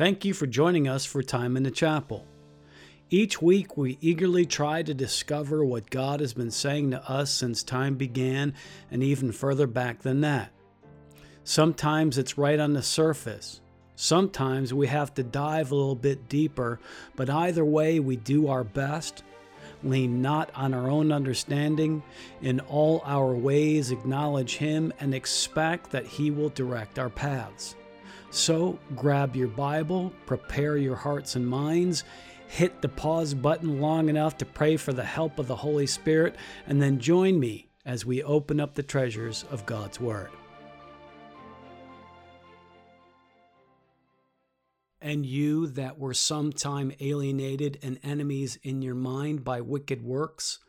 Thank you for joining us for Time in the Chapel. Each week, we eagerly try to discover what God has been saying to us since time began and even further back than that. Sometimes it's right on the surface. Sometimes we have to dive a little bit deeper, but either way, we do our best. Lean not on our own understanding. In all our ways, acknowledge Him and expect that He will direct our paths. So grab your Bible, prepare your hearts and minds, hit the pause button long enough to pray for the help of the Holy Spirit, and then join me as we open up the treasures of God's Word. And you that were sometime alienated and enemies in your mind by wicked works,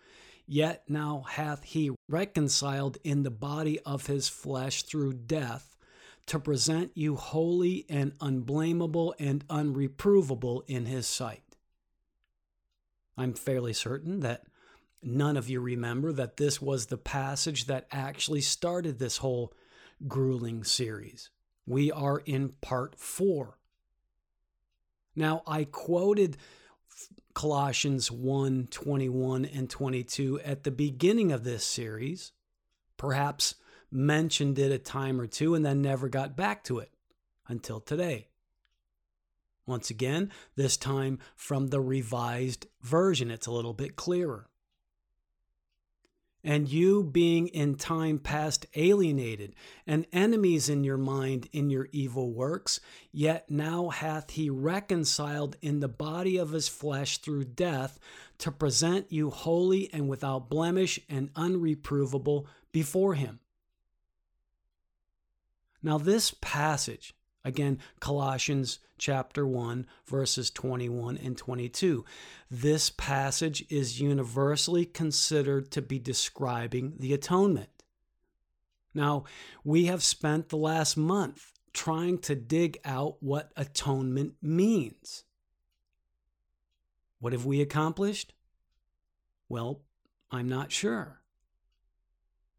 yet now hath he reconciled in the body of his flesh through death to present you holy and unblameable and unreprovable in His sight. I'm fairly certain that none of you remember that this was the passage that actually started this whole grueling series. We are in part four. Now, I quoted Colossians 1 21 and 22 at the beginning of this series, perhaps mentioned it a time or two and then never got back to it until today. Once again, this time from the revised version, it's a little bit clearer. And you being in time past alienated and enemies in your mind in your evil works, yet now hath he reconciled in the body of his flesh through death to present you holy and without blemish and unreprovable before him. Now, this passage, again, Colossians chapter 1, verses 21 and 22, this passage is universally considered to be describing the atonement. Now, we have spent the last month trying to dig out what atonement means. What have we accomplished? Well, I'm not sure.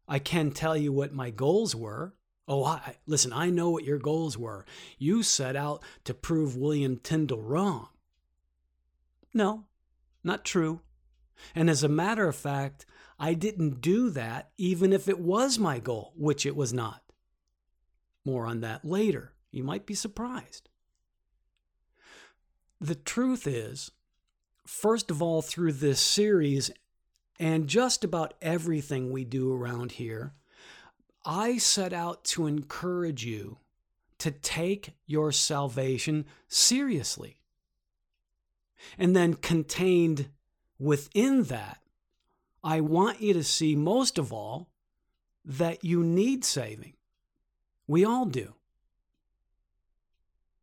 I can tell you what my goals were. Oh, I, listen, I know what your goals were. You set out to prove William Tyndale wrong. No, not true. And as a matter of fact, I didn't do that even if it was my goal, which it was not. More on that later. You might be surprised. The truth is, first of all, through this series and just about everything we do around here, I set out to encourage you to take your salvation seriously. And then contained within that, I want you to see most of all that you need saving. We all do.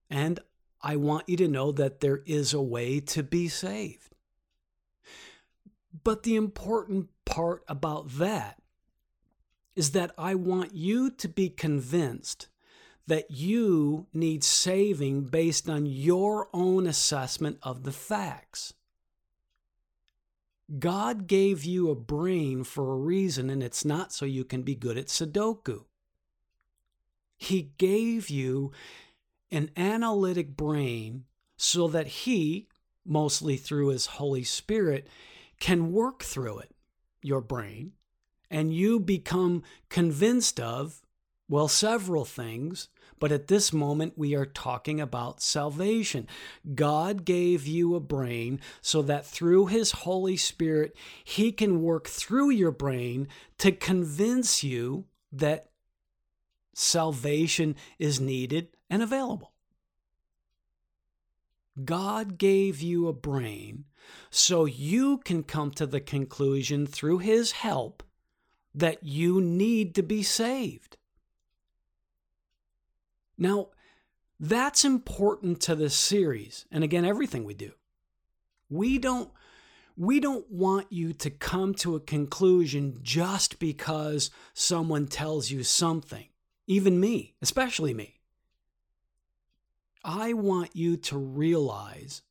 And I want you to know that there is a way to be saved. But the important part about that is that I want you to be convinced that you need saving based on your own assessment of the facts. God gave you a brain for a reason, and it's not so you can be good at Sudoku. He gave you an analytic brain so that He, mostly through His Holy Spirit, can work through it, your brain, and you become convinced of, well, several things, but at this moment we are talking about salvation. God gave you a brain so that through His Holy Spirit, He can work through your brain to convince you that salvation is needed and available. God gave you a brain so you can come to the conclusion through His help that you need to be saved. Now, that's important to this series, and again, everything we do. We don't we don't want you to come to a conclusion just because someone tells you something, even me, especially me. I want you to realize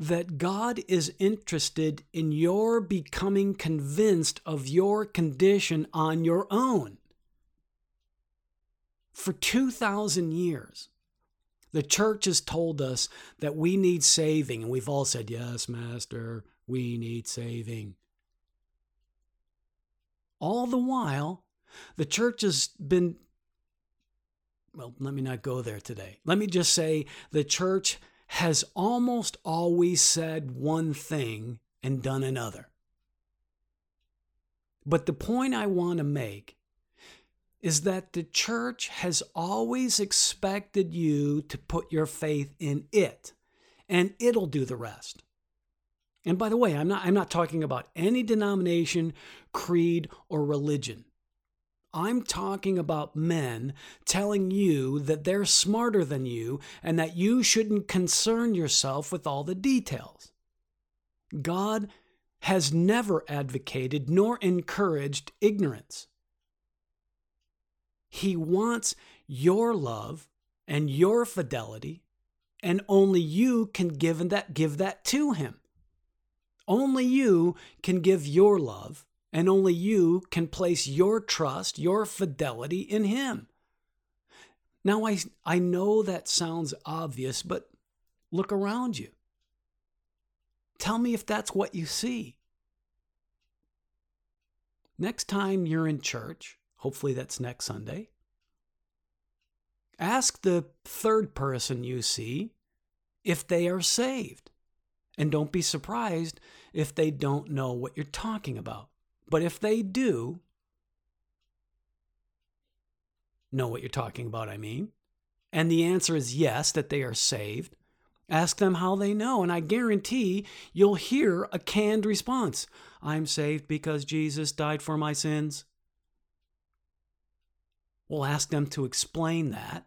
that God is interested in your becoming convinced of your condition on your own. For 2,000 years, The church has told us that we need saving, and we've all said, Yes, Master, we need saving. All the while, the church has been, well, let me not go there today. Let me just say the church has almost always said one thing and done another. But the point I want to make is that the church has always expected you to put your faith in it, and it'll do the rest. And by the way, I'm not, I'm not talking about any denomination, creed, or religion. I'm talking about men telling you that they're smarter than you and that you shouldn't concern yourself with all the details. God has never advocated nor encouraged ignorance. He wants your love and your fidelity, and only you can give that give that to him. Only you can give your love, and only you can place your trust, your fidelity in him. Now I I know that sounds obvious, but look around you. Tell me if that's what you see. Next time you're in church, hopefully that's next Sunday, ask the third person you see if they are saved. And don't be surprised if they don't know what you're talking about. But if they do know what you're talking about, I mean, and the answer is yes, that they are saved, Ask them how they know, and I guarantee you'll hear a canned response I'm saved because Jesus died for my sins. We'll ask them to explain that,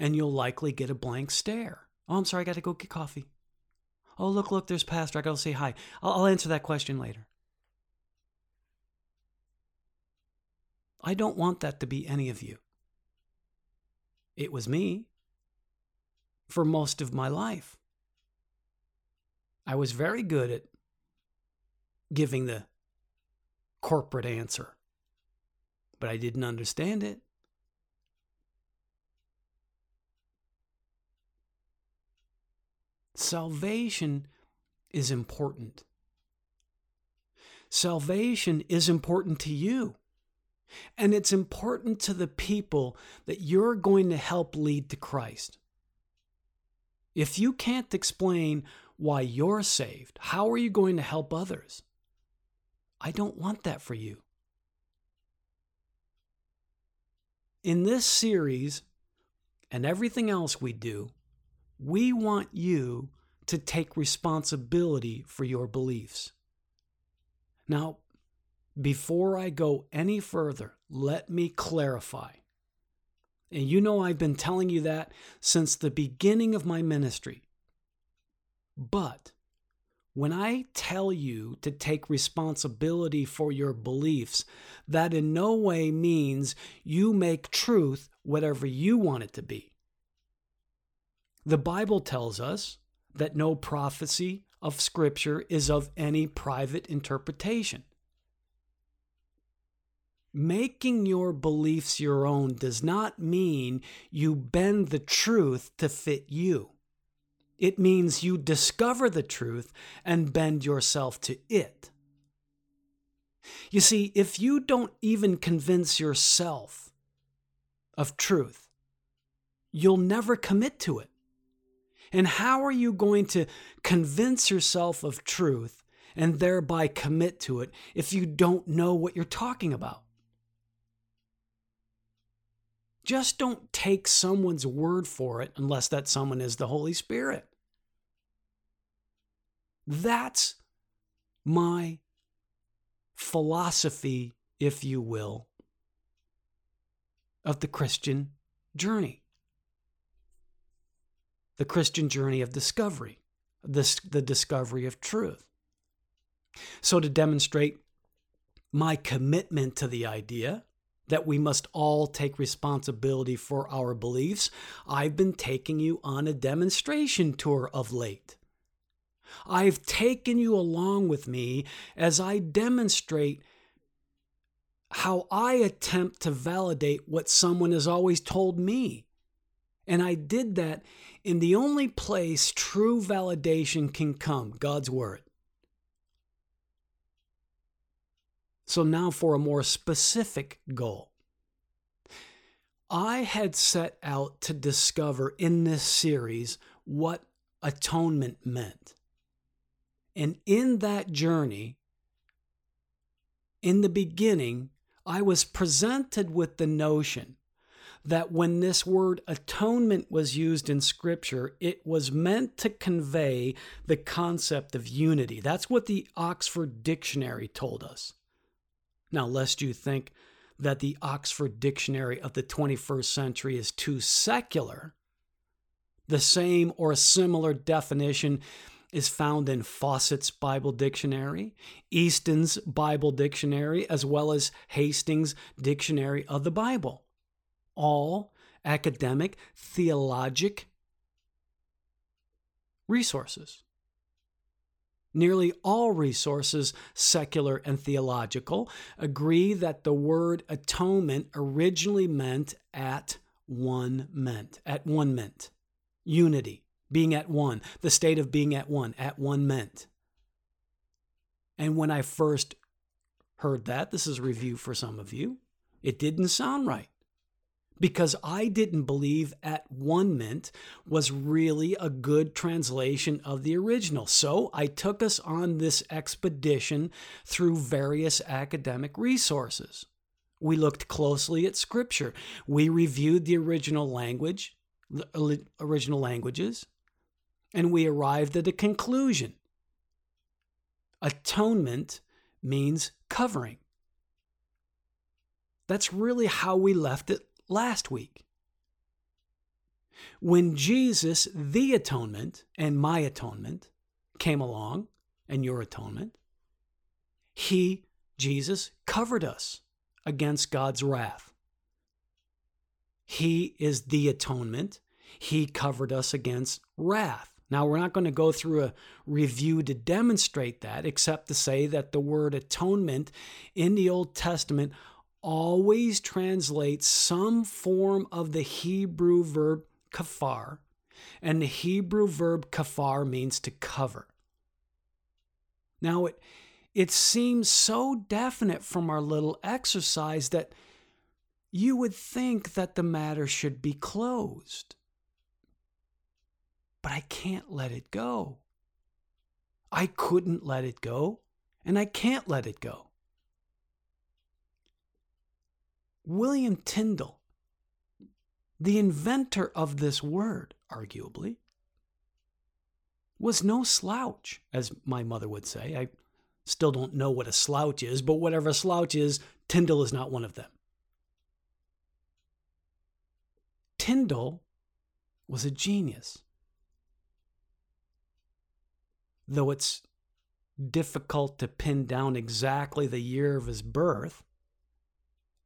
and you'll likely get a blank stare. Oh, I'm sorry, I got to go get coffee. Oh, look, look, there's Pastor. I got to say hi. I'll, I'll answer that question later. I don't want that to be any of you. It was me for most of my life. I was very good at giving the corporate answer, but I didn't understand it. Salvation is important. Salvation is important to you. And it's important to the people that you're going to help lead to Christ. If you can't explain why you're saved, how are you going to help others? I don't want that for you. In this series and everything else we do, we want you to take responsibility for your beliefs. Now, before I go any further, let me clarify. And you know, I've been telling you that since the beginning of my ministry. But when I tell you to take responsibility for your beliefs, that in no way means you make truth whatever you want it to be. The Bible tells us that no prophecy of Scripture is of any private interpretation. Making your beliefs your own does not mean you bend the truth to fit you. It means you discover the truth and bend yourself to it. You see, if you don't even convince yourself of truth, you'll never commit to it. And how are you going to convince yourself of truth and thereby commit to it if you don't know what you're talking about? Just don't take someone's word for it unless that someone is the Holy Spirit. That's my philosophy, if you will, of the Christian journey. The Christian journey of discovery, the, the discovery of truth. So, to demonstrate my commitment to the idea, that we must all take responsibility for our beliefs, I've been taking you on a demonstration tour of late. I've taken you along with me as I demonstrate how I attempt to validate what someone has always told me And I did that in the only place true validation can come God's Word. So now for a more specific goal. I had set out to discover in this series what atonement meant. And in that journey, in the beginning, I was presented with the notion that when this word atonement was used in Scripture, it was meant to convey the concept of unity. That's what the Oxford Dictionary told us. Now, lest you think that the Oxford Dictionary of the 21st century is too secular, the same or a similar definition is found in Fausset's Bible Dictionary, Easton's Bible Dictionary, as well as Hastings' Dictionary of the Bible. All academic, theologic resources. Nearly all resources, secular and theological, agree that the word atonement originally meant at one meant, at one meant, unity, being at one, the state of being at one, at one meant. And when I first heard that, this is a review for some of you, it didn't sound right because I didn't believe at one mint was really a good translation of the original. So I took us on this expedition through various academic resources. We looked closely at scripture. We reviewed the original language, original languages, and we arrived at a conclusion. Atonement means covering. That's really how we left it last week. When Jesus, the atonement, and my atonement came along, and your atonement, he, Jesus, covered us against God's wrath. He is the atonement. He covered us against wrath. Now, we're not going to go through a review to demonstrate that, except to say that the word atonement in the Old Testament always translates some form of the Hebrew verb kafar, and the Hebrew verb kafar means to cover. Now, it, it seems so definite from our little exercise that you would think that the matter should be closed. But I can't let it go. I couldn't let it go, and I can't let it go. William Tyndale, the inventor of this word, arguably, was no slouch, as my mother would say. I still don't know what a slouch is, but whatever a slouch is, Tyndale is not one of them. Tyndale was a genius. Though it's difficult to pin down exactly the year of his birth,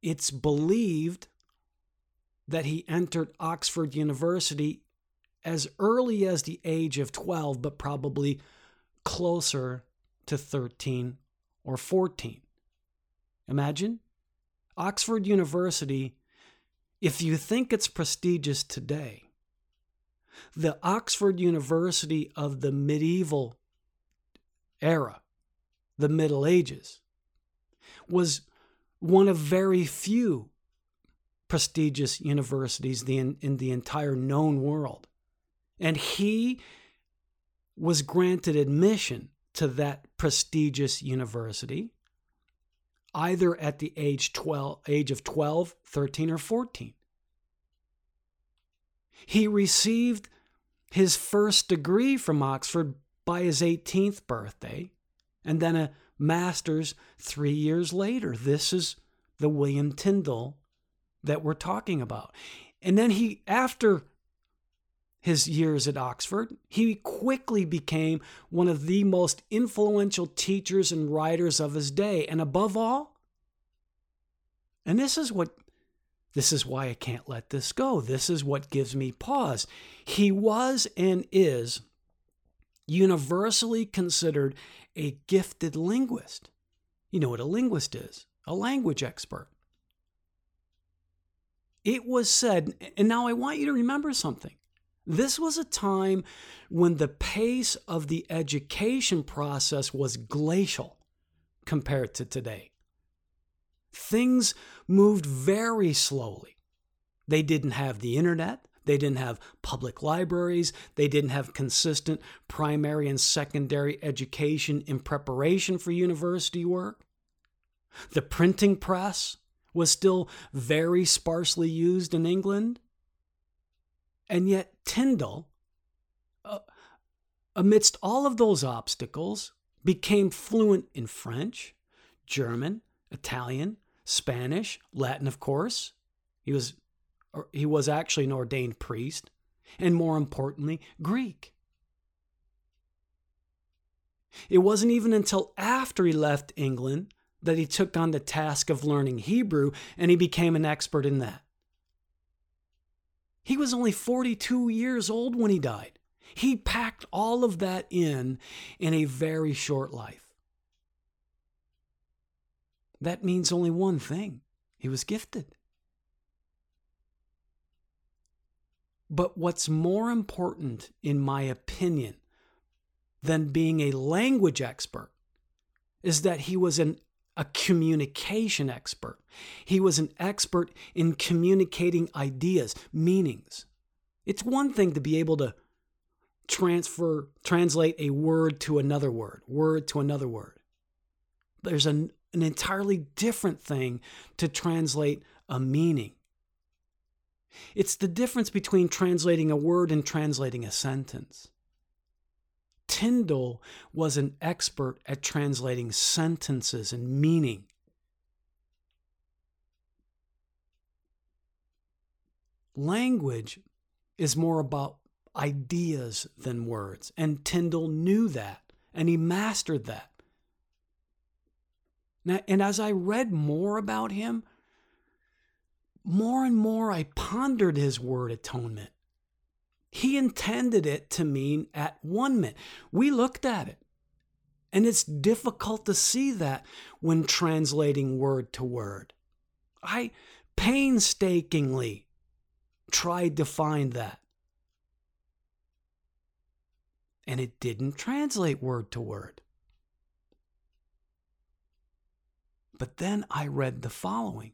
it's believed that he entered Oxford University as early as the age of 12, but probably closer to 13 or 14. Imagine Oxford University, if you think it's prestigious today, the Oxford University of the medieval era, the Middle Ages, was one of very few prestigious universities in, in the entire known world. And he was granted admission to that prestigious university either at the age 12 age of 12 13 or 14 he received his first degree from oxford by his 18th birthday and then a masters three years later. This is the William Tyndale that we're talking about. And then he, after his years at Oxford, he quickly became one of the most influential teachers and writers of his day. And above all, and this is what this is why I can't let this go. This is what gives me pause. He was and is universally considered a gifted linguist. You know what a linguist is a language expert. it was said, and now I want you to remember something. This was a time when the pace of the education process was glacial compared to today. Things moved very slowly. They didn't have the internet. They didn't have public libraries. They didn't have consistent primary and secondary education in preparation for university work. The printing press was still very sparsely used in England. And yet, Tyndale, uh, amidst all of those obstacles, became fluent in French, German, Italian, Spanish, Latin, of course. He was, he was actually an ordained priest, and more importantly, Greek. It wasn't even until after he left England that he took on the task of learning Hebrew and he became an expert in that. He was only 42 years old when he died. He packed all of that in in a very short life. That means only one thing he was gifted. But what's more important, in my opinion, than being a language expert is that he was an a communication expert. He was an expert in communicating ideas, meanings. It's one thing to be able to transfer, translate a word to another word, word to another word. There's an, an entirely different thing to translate a meaning. It's the difference between translating a word and translating a sentence. Tyndale was an expert at translating sentences and meaning. Language is more about ideas than words, and Tyndale knew that, and he mastered that. Now, and as I read more about him, more and more I pondered his word atonement. He intended it to mean at one minute. We looked at it. And it's difficult to see that when translating word to word. I painstakingly tried to find that. And it didn't translate word to word. But then I read the following.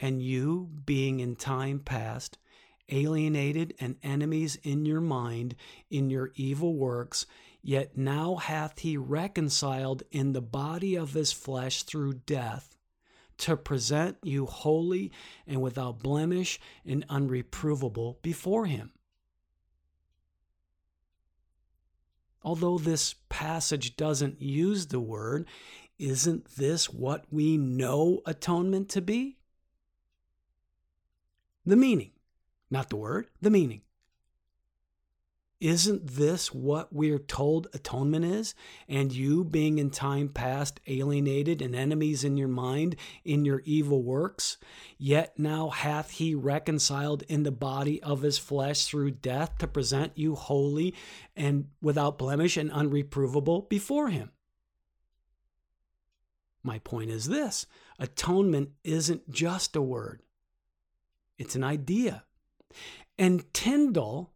And you, being in time past, alienated and enemies in your mind in your evil works, yet now hath he reconciled in the body of his flesh through death, to present you holy and without blemish and unreprovable before him. Although this passage doesn't use the word, isn't this what we know atonement to be? The meaning not the word, the meaning. Isn't this what we're told atonement is? And you, being in time past alienated and enemies in your mind in your evil works, yet now hath he reconciled in the body of his flesh through death to present you holy and without blemish and unreprovable before him. My point is this atonement isn't just a word, it's an idea. And Tyndale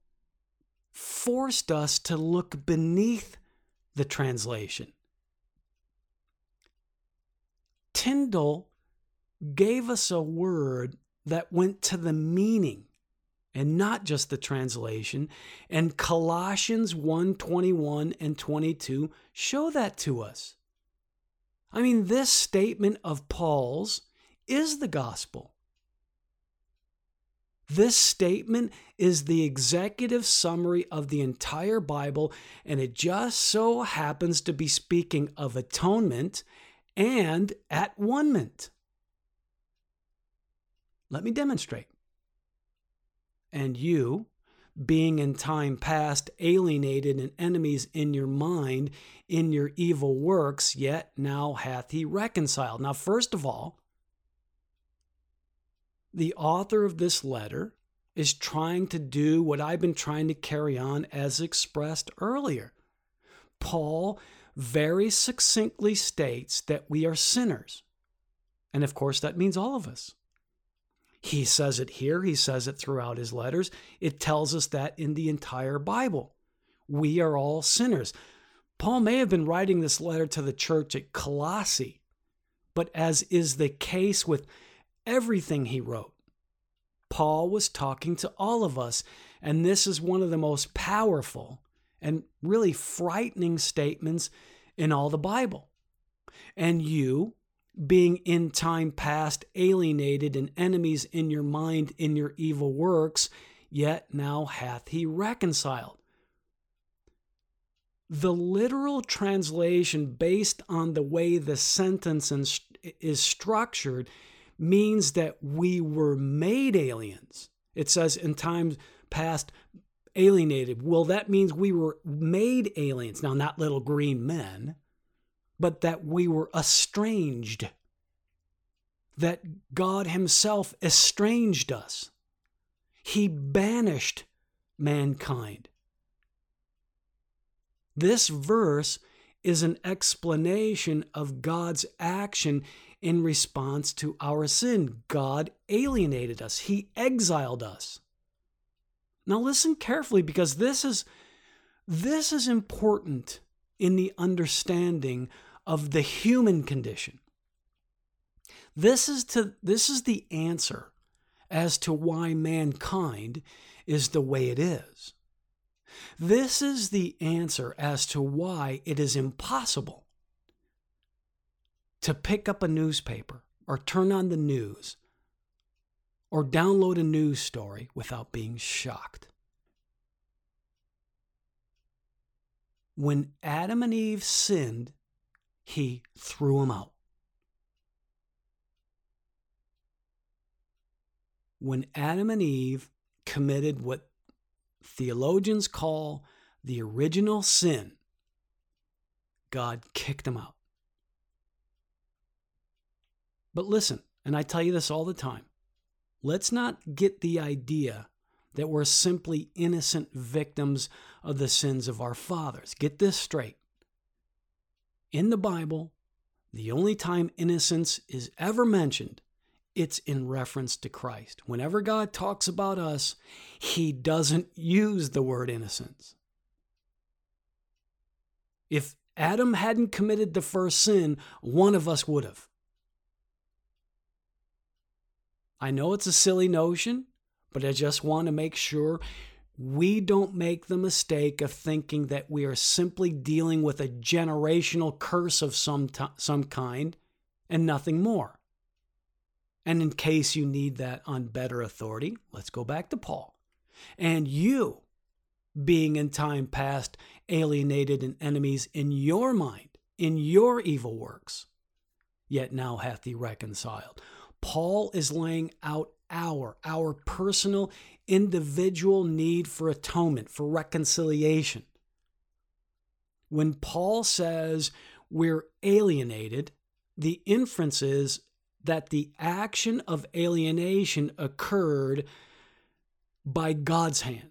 forced us to look beneath the translation. Tyndale gave us a word that went to the meaning and not just the translation and Colossians 1 21 and 22 show that to us. I mean, this statement of Paul's is the gospel. This statement is the executive summary of the entire Bible, and it just so happens to be speaking of atonement and at one ment. Let me demonstrate. And you, being in time past alienated and enemies in your mind in your evil works, yet now hath he reconciled. Now, first of all, the author of this letter is trying to do what I've been trying to carry on as expressed earlier. Paul very succinctly states that we are sinners. And of course, that means all of us. He says it here, he says it throughout his letters. It tells us that in the entire Bible. We are all sinners. Paul may have been writing this letter to the church at Colossae, but as is the case with everything he wrote, Paul was talking to all of us, and this is one of the most powerful and really frightening statements in all the Bible. And you, being in time past alienated and enemies in your mind in your evil works, yet now hath he reconciled. The literal translation, based on the way the sentence is structured, means that we were made aliens. It says in times past, alienated. Well, that means we were made aliens. Now, not little green men, but that we were estranged. That God Himself estranged us. He banished mankind. This verse is an explanation of God's action in response to our sin. God alienated us, He exiled us. Now listen carefully because this is this is important in the understanding of the human condition. This is to this is the answer as to why mankind is the way it is. This is the answer as to why it is impossible to pick up a newspaper or turn on the news or download a news story without being shocked. When Adam and Eve sinned, he threw them out. When Adam and Eve committed what theologians call the original sin, God kicked them out. But listen, and I tell you this all the time let's not get the idea that we're simply innocent victims of the sins of our fathers. Get this straight. In the Bible, the only time innocence is ever mentioned, it's in reference to Christ. Whenever God talks about us, he doesn't use the word innocence. If Adam hadn't committed the first sin, one of us would have. I know it's a silly notion, but I just want to make sure we don't make the mistake of thinking that we are simply dealing with a generational curse of some, t- some kind and nothing more. And in case you need that on better authority, let's go back to Paul. And you, being in time past alienated and enemies in your mind, in your evil works, yet now hath he reconciled. Paul is laying out our, our personal, individual need for atonement, for reconciliation. When Paul says we're alienated, the inference is that the action of alienation occurred by God's hand.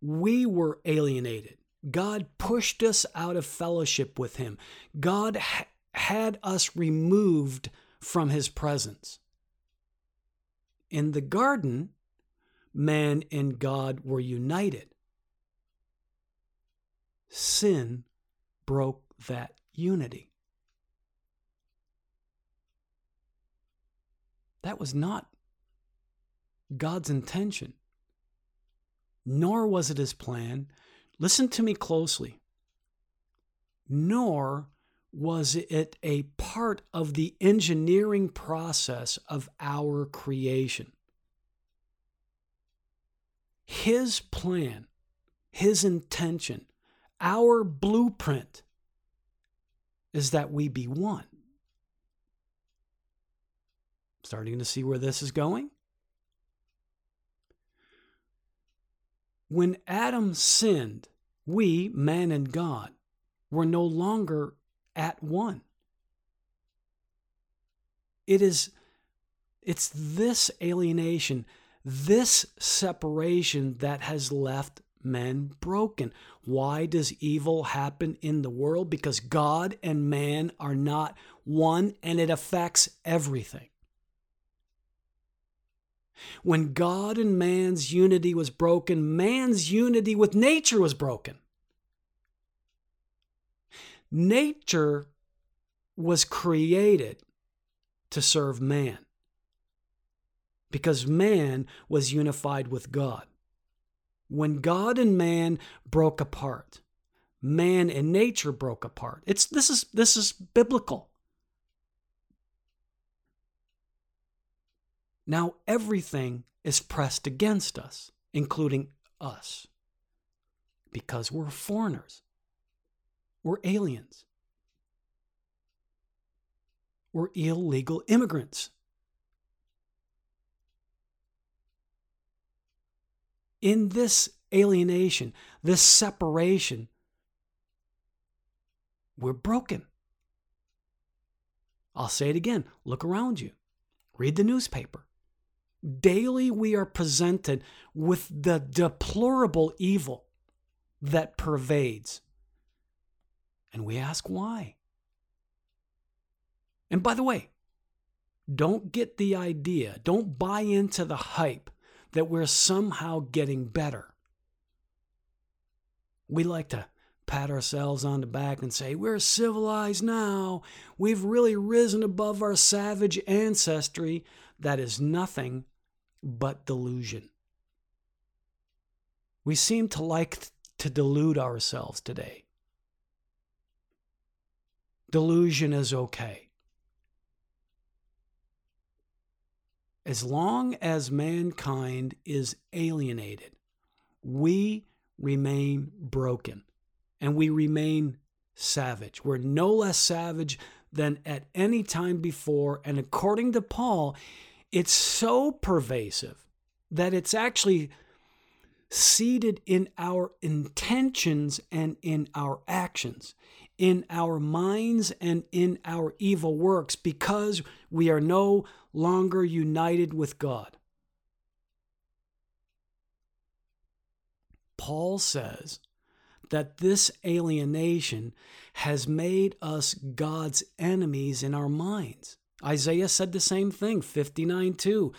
We were alienated. God pushed us out of fellowship with Him. God ha- had us removed from His presence. In the garden, man and God were united. Sin broke that unity. That was not God's intention, nor was it his plan. Listen to me closely. Nor was it a part of the engineering process of our creation. His plan, His intention, our blueprint is that we be one. Starting to see where this is going? When Adam sinned, we, man and God, were no longer at one. It is it's this alienation, this separation that has left men broken. Why does evil happen in the world? Because God and man are not one and it affects everything. When God and man's unity was broken, man's unity with nature was broken. Nature was created to serve man because man was unified with God. When God and man broke apart, man and nature broke apart. It's this is this is biblical. Now everything is pressed against us, including us, because we're foreigners. We're aliens. We're illegal immigrants. In this alienation, this separation, we're broken. I'll say it again look around you, read the newspaper. Daily, we are presented with the deplorable evil that pervades. And we ask why. And by the way, don't get the idea, don't buy into the hype that we're somehow getting better. We like to pat ourselves on the back and say, We're civilized now. We've really risen above our savage ancestry. That is nothing but delusion. We seem to like to delude ourselves today. Delusion is okay. As long as mankind is alienated, we remain broken and we remain savage. We're no less savage than at any time before. And according to Paul, it's so pervasive that it's actually seated in our intentions and in our actions, in our minds and in our evil works, because we are no longer united with God. Paul says that this alienation has made us God's enemies in our minds. Isaiah said the same thing, 59 2.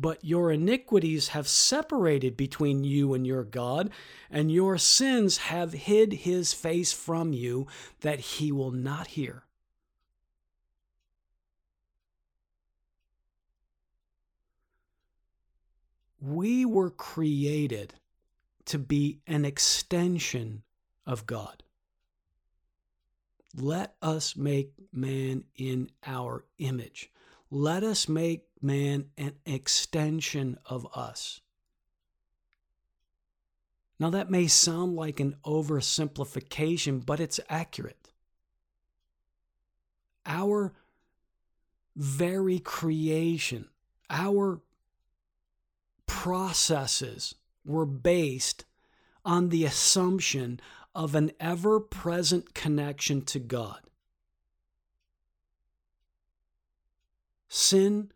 But your iniquities have separated between you and your God, and your sins have hid his face from you that he will not hear. We were created to be an extension of God. Let us make man in our image. Let us make man an extension of us. Now, that may sound like an oversimplification, but it's accurate. Our very creation, our processes were based on the assumption of an ever present connection to God. Sin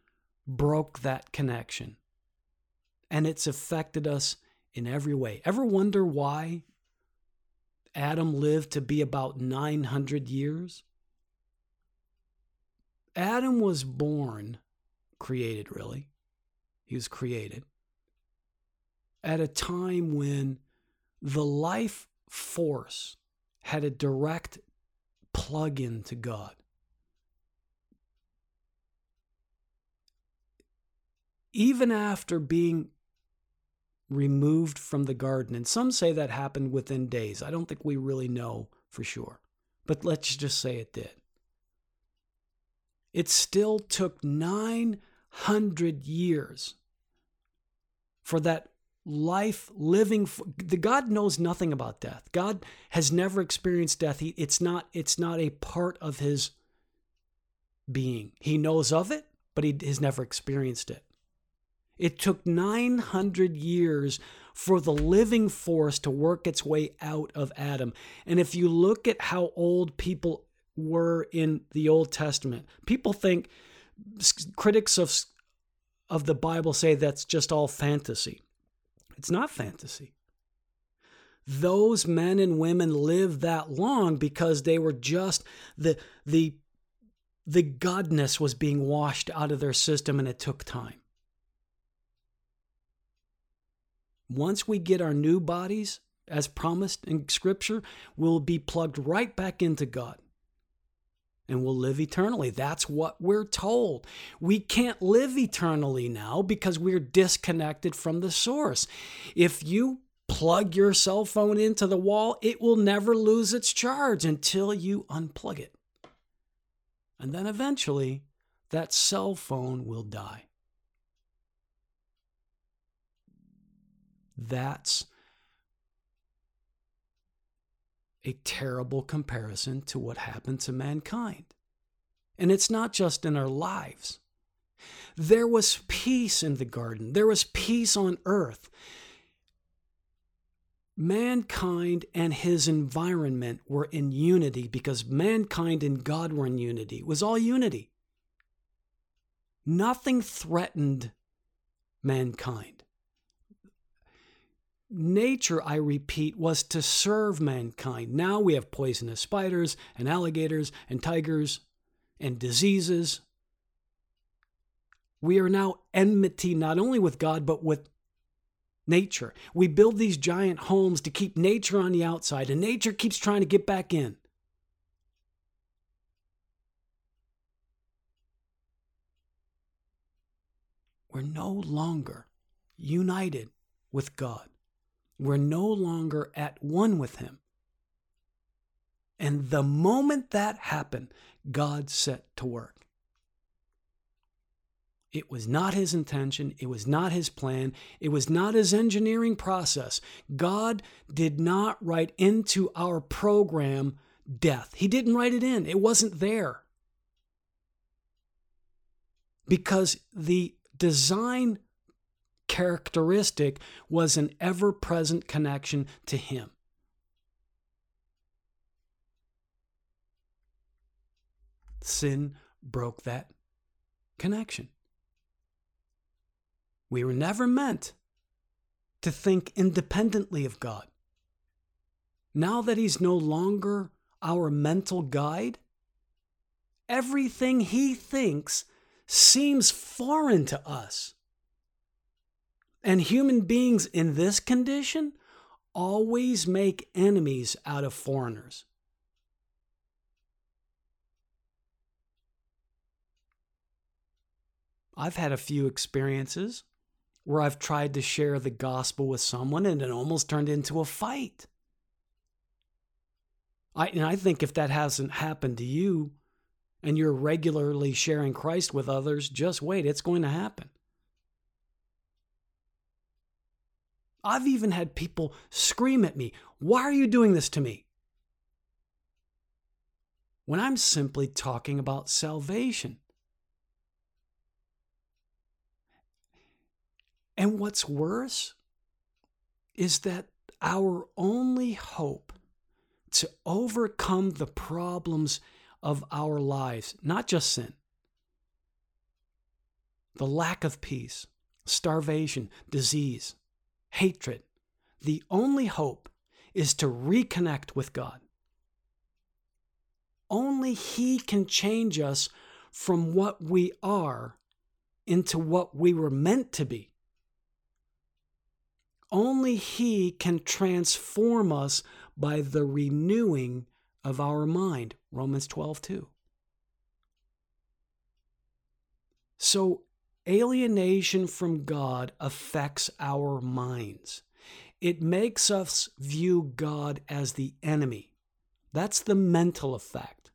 broke that connection, and it's affected us in every way. Ever wonder why Adam lived to be about 900 years? Adam was born, created really. He was created at a time when the life force had a direct plug in to God. Even after being removed from the garden, and some say that happened within days. I don't think we really know for sure, but let's just say it did. It still took 900 years for that life living the god knows nothing about death god has never experienced death he, it's not it's not a part of his being he knows of it but he has never experienced it it took 900 years for the living force to work its way out of adam and if you look at how old people were in the old testament people think critics of of the bible say that's just all fantasy it's not fantasy. Those men and women lived that long because they were just the the the godness was being washed out of their system and it took time. Once we get our new bodies, as promised in Scripture, we'll be plugged right back into God and we'll live eternally. That's what we're told. We can't live eternally now because we're disconnected from the source. If you plug your cell phone into the wall, it will never lose its charge until you unplug it. And then eventually, that cell phone will die. That's a terrible comparison to what happened to mankind. And it's not just in our lives. There was peace in the garden, there was peace on earth. Mankind and his environment were in unity because mankind and God were in unity. It was all unity. Nothing threatened mankind nature, I repeat, was to serve mankind. Now we have poisonous spiders and alligators and tigers and diseases. We are now enmity not only with God, but with nature. We build these giant homes to keep nature on the outside, and nature keeps trying to get back in. We're no longer united with God. We're no longer at one with Him. And the moment that happened, God set to work. It was not his intention. It was not his plan. It was not his engineering process. God did not write into our program death. He didn't write it in, it wasn't there. Because the design characteristic was an ever present connection to Him. Sin broke that connection. We were never meant to think independently of God. Now that He's no longer our mental guide, everything He thinks seems foreign to us. And human beings in this condition always make enemies out of foreigners. I've had a few experiences where I've tried to share the gospel with someone and it almost turned into a fight. I, and I think if that hasn't happened to you and you're regularly sharing Christ with others, just wait, it's going to happen. I've even had people scream at me, Why are you doing this to me? When I'm simply talking about salvation. And what's worse is that our only hope to overcome the problems of our lives, not just sin, the lack of peace, starvation, disease, hatred. The only hope is to reconnect with God. Only He can change us from what we are into what we were meant to be. Only He can transform us by the renewing of our mind. Romans 12, 2. So alienation from God affects our minds. It makes us view God as the enemy. That's the mental effect.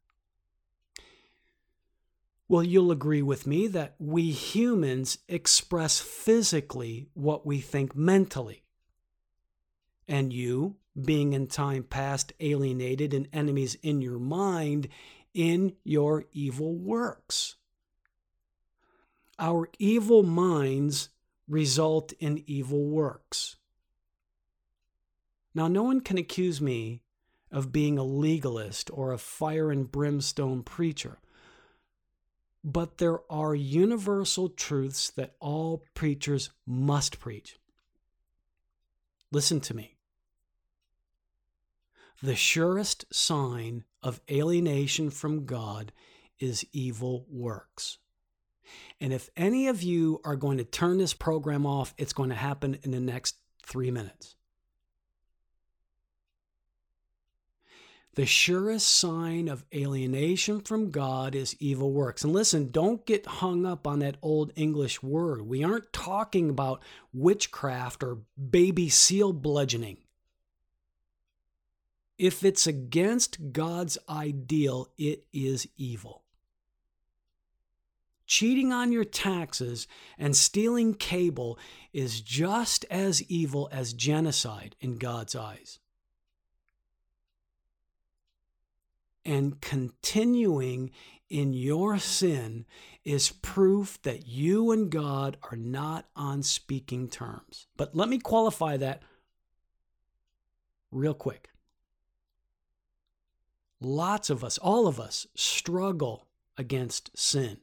Well, you'll agree with me that we humans express physically what we think mentally. And you, being in time past alienated and enemies in your mind, in your evil works. Our evil minds result in evil works. Now, no one can accuse me of being a legalist or a fire and brimstone preacher, but there are universal truths that all preachers must preach. Listen to me. The surest sign of alienation from God is evil works. And if any of you are going to turn this program off, it's going to happen in the next three minutes. The surest sign of alienation from God is evil works. And listen, don't get hung up on that old English word. We aren't talking about witchcraft or baby seal bludgeoning. If it's against God's ideal, it is evil. Cheating on your taxes and stealing cable is just as evil as genocide in God's eyes. and continuing in your sin is proof that you and God are not on speaking terms. But let me qualify that real quick. Lots of us, all of us, struggle against sin.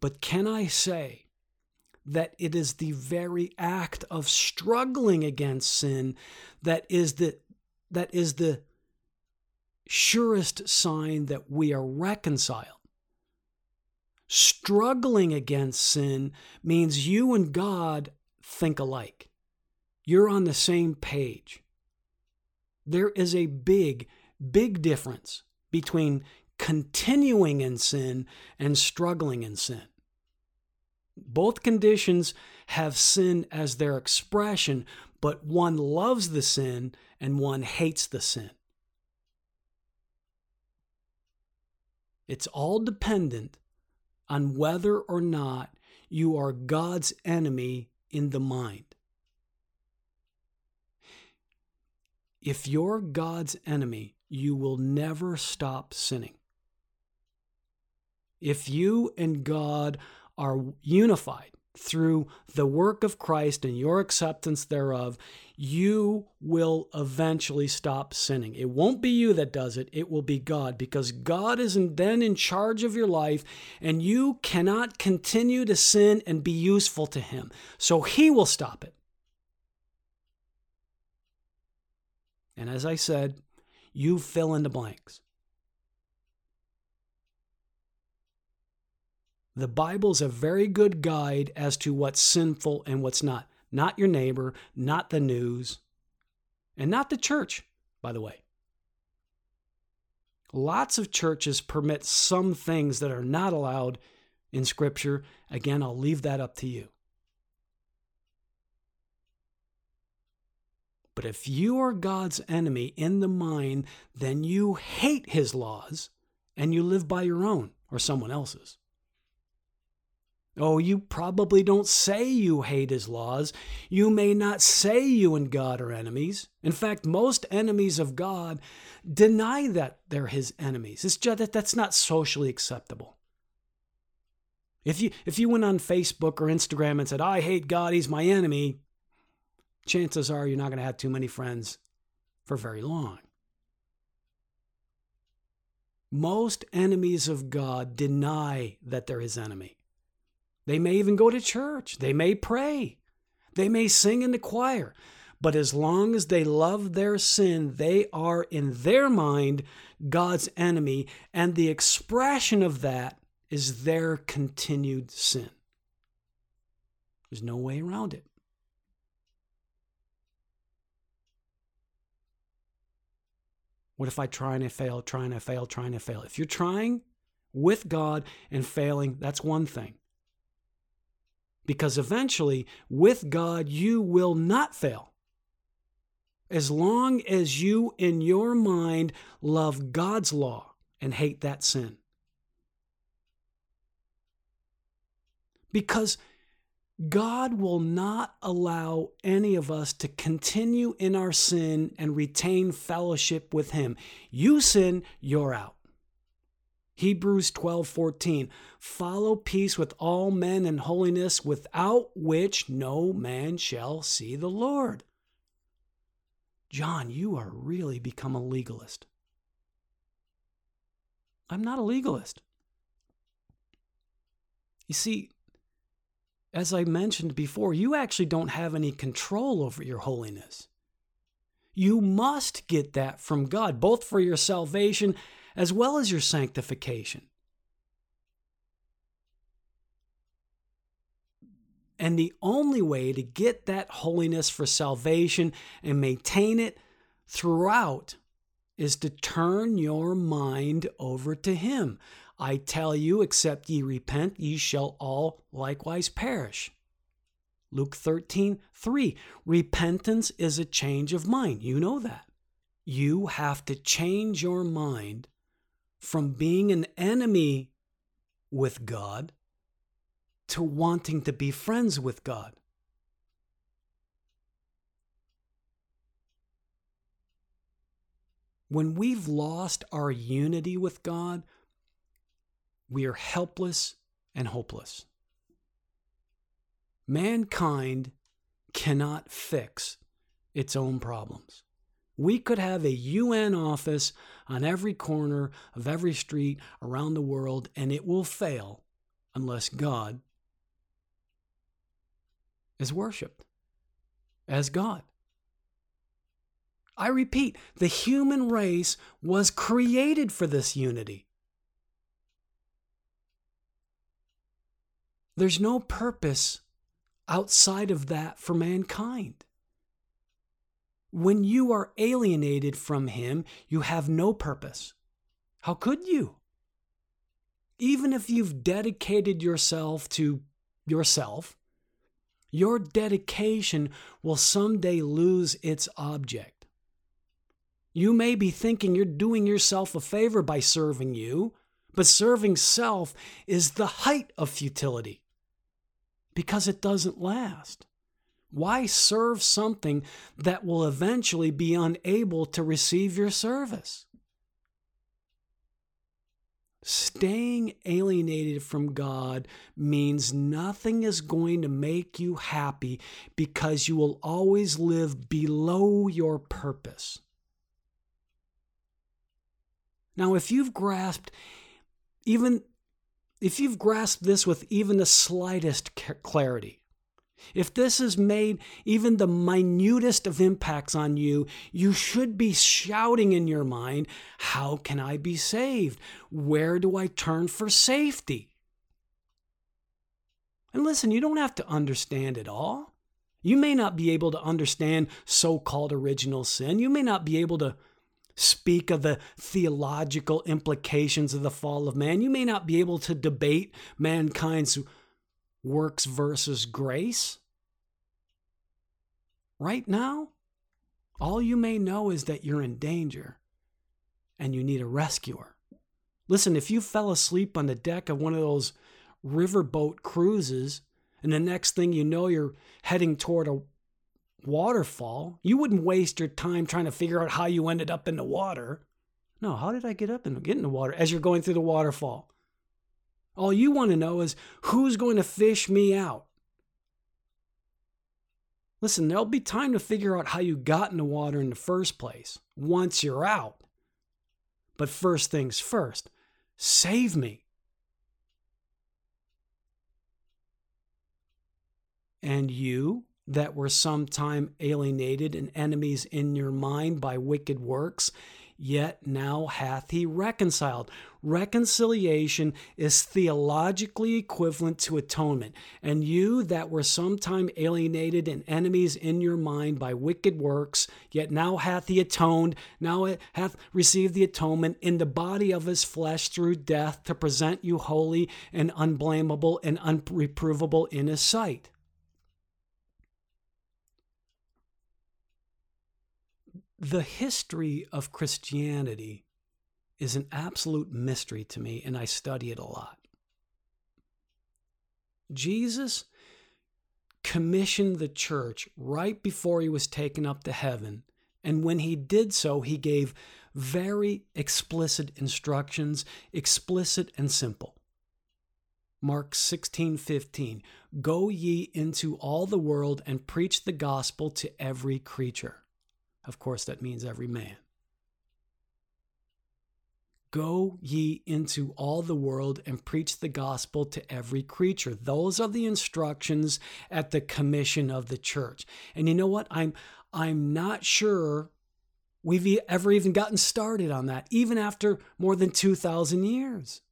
But can I say that it is the very act of struggling against sin that is the that is the surest sign that we are reconciled. Struggling against sin means you and God think alike. You're on the same page. There is a big, big difference between continuing in sin and struggling in sin. Both conditions have sin as their expression, but one loves the sin and one hates the sin. It's all dependent on whether or not you are God's enemy in the mind. If you're God's enemy, you will never stop sinning. If you and God are unified, through the work of Christ and your acceptance thereof, you will eventually stop sinning. It won't be you that does it, it will be God because God is then in charge of your life and you cannot continue to sin and be useful to Him. So He will stop it. And as I said, you fill in the blanks. The Bible's a very good guide as to what's sinful and what's not. Not your neighbor, not the news, and not the church, by the way. Lots of churches permit some things that are not allowed in Scripture. Again, I'll leave that up to you. But if you are God's enemy in the mind, then you hate his laws and you live by your own or someone else's. Oh, you probably don't say you hate his laws. You may not say you and God are enemies. In fact, most enemies of God deny that they're his enemies. It's just that that's not socially acceptable. If you if you went on Facebook or Instagram and said, "I hate God, he's my enemy," chances are you're not going to have too many friends for very long. Most enemies of God deny that they're his enemy. They may even go to church. They may pray. They may sing in the choir. But as long as they love their sin, they are in their mind God's enemy. And the expression of that is their continued sin. There's no way around it. What if I try and I fail, try and I fail, try and I fail? If you're trying with God and failing, that's one thing. Because eventually, with God, you will not fail. As long as you, in your mind, love God's law and hate that sin. Because God will not allow any of us to continue in our sin and retain fellowship with Him. You sin, you're out. Hebrews 12:14 Follow peace with all men and holiness without which no man shall see the Lord. John, you are really become a legalist. I'm not a legalist. You see, as I mentioned before, you actually don't have any control over your holiness. You must get that from God, both for your salvation as well as your sanctification. And the only way to get that holiness for salvation and maintain it throughout is to turn your mind over to Him. I tell you, except ye repent, ye shall all likewise perish. Luke 13, 3. Repentance is a change of mind. You know that. You have to change your mind from being an enemy with God to wanting to be friends with God. When we've lost our unity with God, we are helpless and hopeless. Mankind cannot fix its own problems. We could have a UN office on every corner of every street around the world, and it will fail unless God is worshiped as God. I repeat, the human race was created for this unity. There's no purpose outside of that for mankind. When you are alienated from Him, you have no purpose. How could you? Even if you've dedicated yourself to yourself, your dedication will someday lose its object. You may be thinking you're doing yourself a favor by serving you, but serving self is the height of futility because it doesn't last. Why serve something that will eventually be unable to receive your service? Staying alienated from God means nothing is going to make you happy because you will always live below your purpose. Now, if you've grasped even if you've grasped this with even the slightest clarity, if this has made even the minutest of impacts on you, you should be shouting in your mind, How can I be saved? Where do I turn for safety? And listen, you don't have to understand it all. You may not be able to understand so called original sin. You may not be able to speak of the theological implications of the fall of man. You may not be able to debate mankind's works versus grace. Right now, all you may know is that you're in danger and you need a rescuer. Listen, if you fell asleep on the deck of one of those riverboat cruises and the next thing you know you're heading toward a waterfall, you wouldn't waste your time trying to figure out how you ended up in the water. No, how did I get up and get in the water as you're going through the waterfall? All you want to know is who's going to fish me out? Listen, there'll be time to figure out how you got in the water in the first place once you're out. But first things first, save me. And you that were sometime alienated and enemies in your mind by wicked works, yet now hath he reconciled. Reconciliation is theologically equivalent to atonement. And you that were sometime alienated and enemies in your mind by wicked works, yet now hath he atoned, now hath received the atonement in the body of his flesh through death to present you holy and unblameable and unreprovable in his sight. The history of Christianity is an absolute mystery to me, and I study it a lot. Jesus commissioned the church right before he was taken up to heaven. And when he did so, he gave very explicit instructions, explicit and simple. Mark 16, 15. Go ye into all the world and preach the gospel to every creature. Of course, that means every man. Go ye into all the world and preach the gospel to every creature. Those are the instructions at the commission of the church. And you know what? I'm I'm not sure we've ever even gotten started on that, even after more than 2,000 years.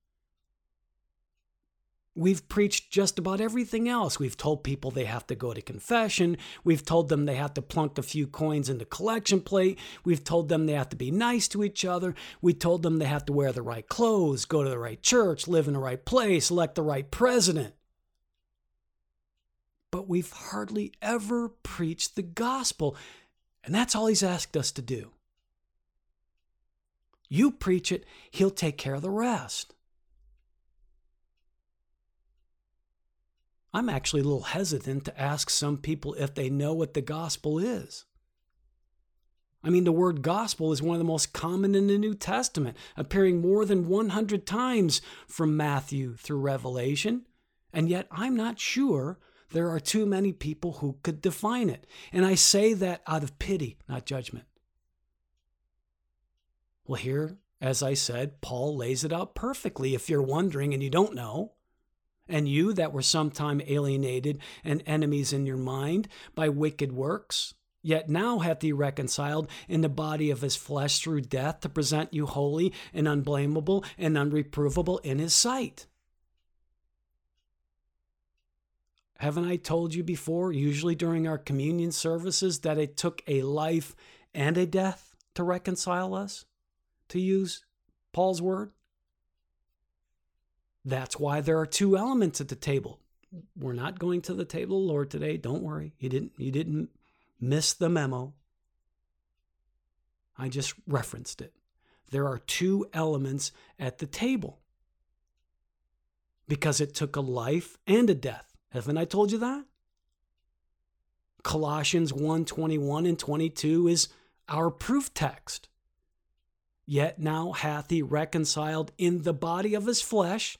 We've preached just about everything else. We've told people they have to go to confession. We've told them they have to plunk a few coins in the collection plate. We've told them they have to be nice to each other. We told them they have to wear the right clothes, go to the right church, live in the right place, elect the right president. But we've hardly ever preached the gospel. And that's all he's asked us to do. You preach it, he'll take care of the rest. I'm actually a little hesitant to ask some people if they know what the gospel is. I mean, the word gospel is one of the most common in the New Testament, appearing more than 100 times from Matthew through Revelation, and yet I'm not sure there are too many people who could define it. And I say that out of pity, not judgment. Well, here, as I said, Paul lays it out perfectly if you're wondering and you don't know and you that were sometime alienated and enemies in your mind by wicked works, yet now hath he reconciled in the body of his flesh through death to present you holy and unblameable and unreprovable in his sight. Haven't I told you before, usually during our communion services, that it took a life and a death to reconcile us? To use Paul's word? That's why there are two elements at the table. We're not going to the table of the Lord today. Don't worry. You didn't you didn't miss the memo. I just referenced it. There are two elements at the table. Because it took a life and a death. Haven't I told you that? Colossians 1 21 and 22 is our proof text. Yet now hath he reconciled in the body of his flesh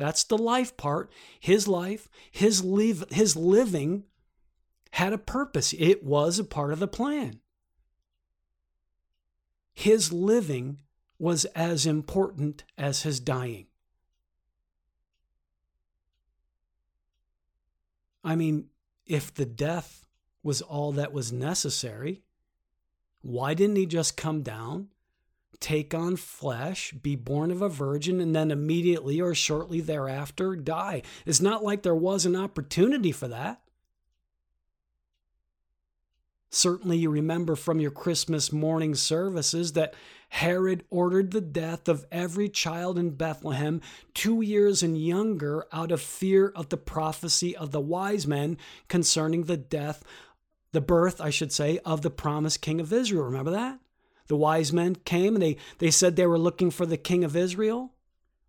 that's the life part. His life, his live, his living had a purpose. It was a part of the plan. His living was as important as his dying. I mean, if the death was all that was necessary, why didn't he just come down, take on flesh, be born of a virgin, and then immediately or shortly thereafter die. It's not like there was an opportunity for that. Certainly, you remember from your Christmas morning services that Herod ordered the death of every child in Bethlehem two years and younger out of fear of the prophecy of the wise men concerning the death, the birth, I should say, of the promised king of Israel. Remember that? The wise men came and they, they said they were looking for the king of Israel.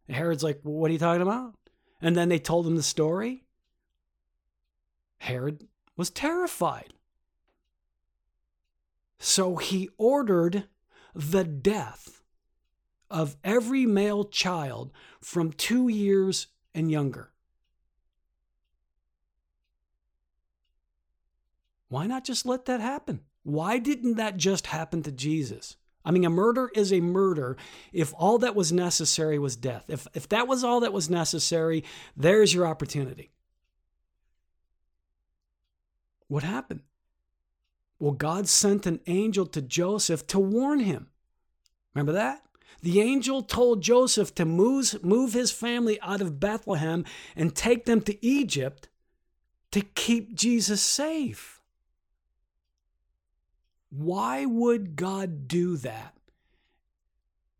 And Herod's like, well, What are you talking about? And then they told him the story. Herod was terrified. So he ordered the death of every male child from two years and younger. Why not just let that happen? Why didn't that just happen to Jesus? I mean, a murder is a murder if all that was necessary was death. If, if that was all that was necessary, there's your opportunity. What happened? Well, God sent an angel to Joseph to warn him. Remember that? The angel told Joseph to move, move his family out of Bethlehem and take them to Egypt to keep Jesus safe. Why would God do that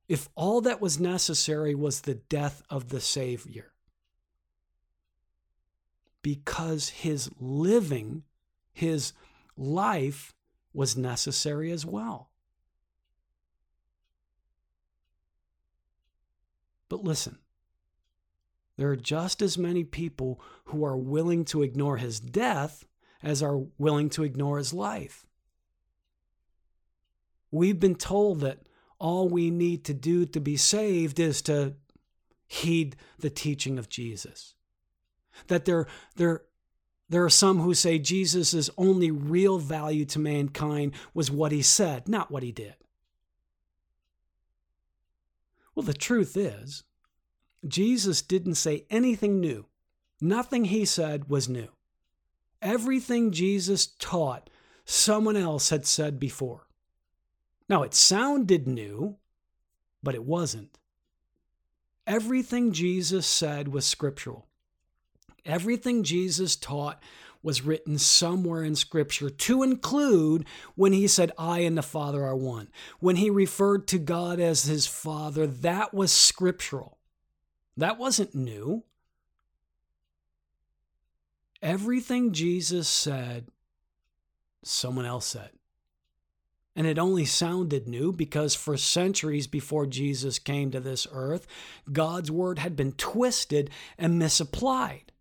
if all that was necessary was the death of the Savior? Because his living, his life was necessary as well. But listen, there are just as many people who are willing to ignore his death as are willing to ignore his life. We've been told that all we need to do to be saved is to heed the teaching of Jesus. That there, there, there are some who say Jesus' only real value to mankind was what he said, not what he did. Well, the truth is, Jesus didn't say anything new. Nothing he said was new. Everything Jesus taught, someone else had said before. Now, it sounded new, but it wasn't. Everything Jesus said was scriptural. Everything Jesus taught was written somewhere in Scripture to include when he said, I and the Father are one. When he referred to God as his Father, that was scriptural. That wasn't new. Everything Jesus said, someone else said. And it only sounded new because for centuries before Jesus came to this earth, God's word had been twisted and misapplied.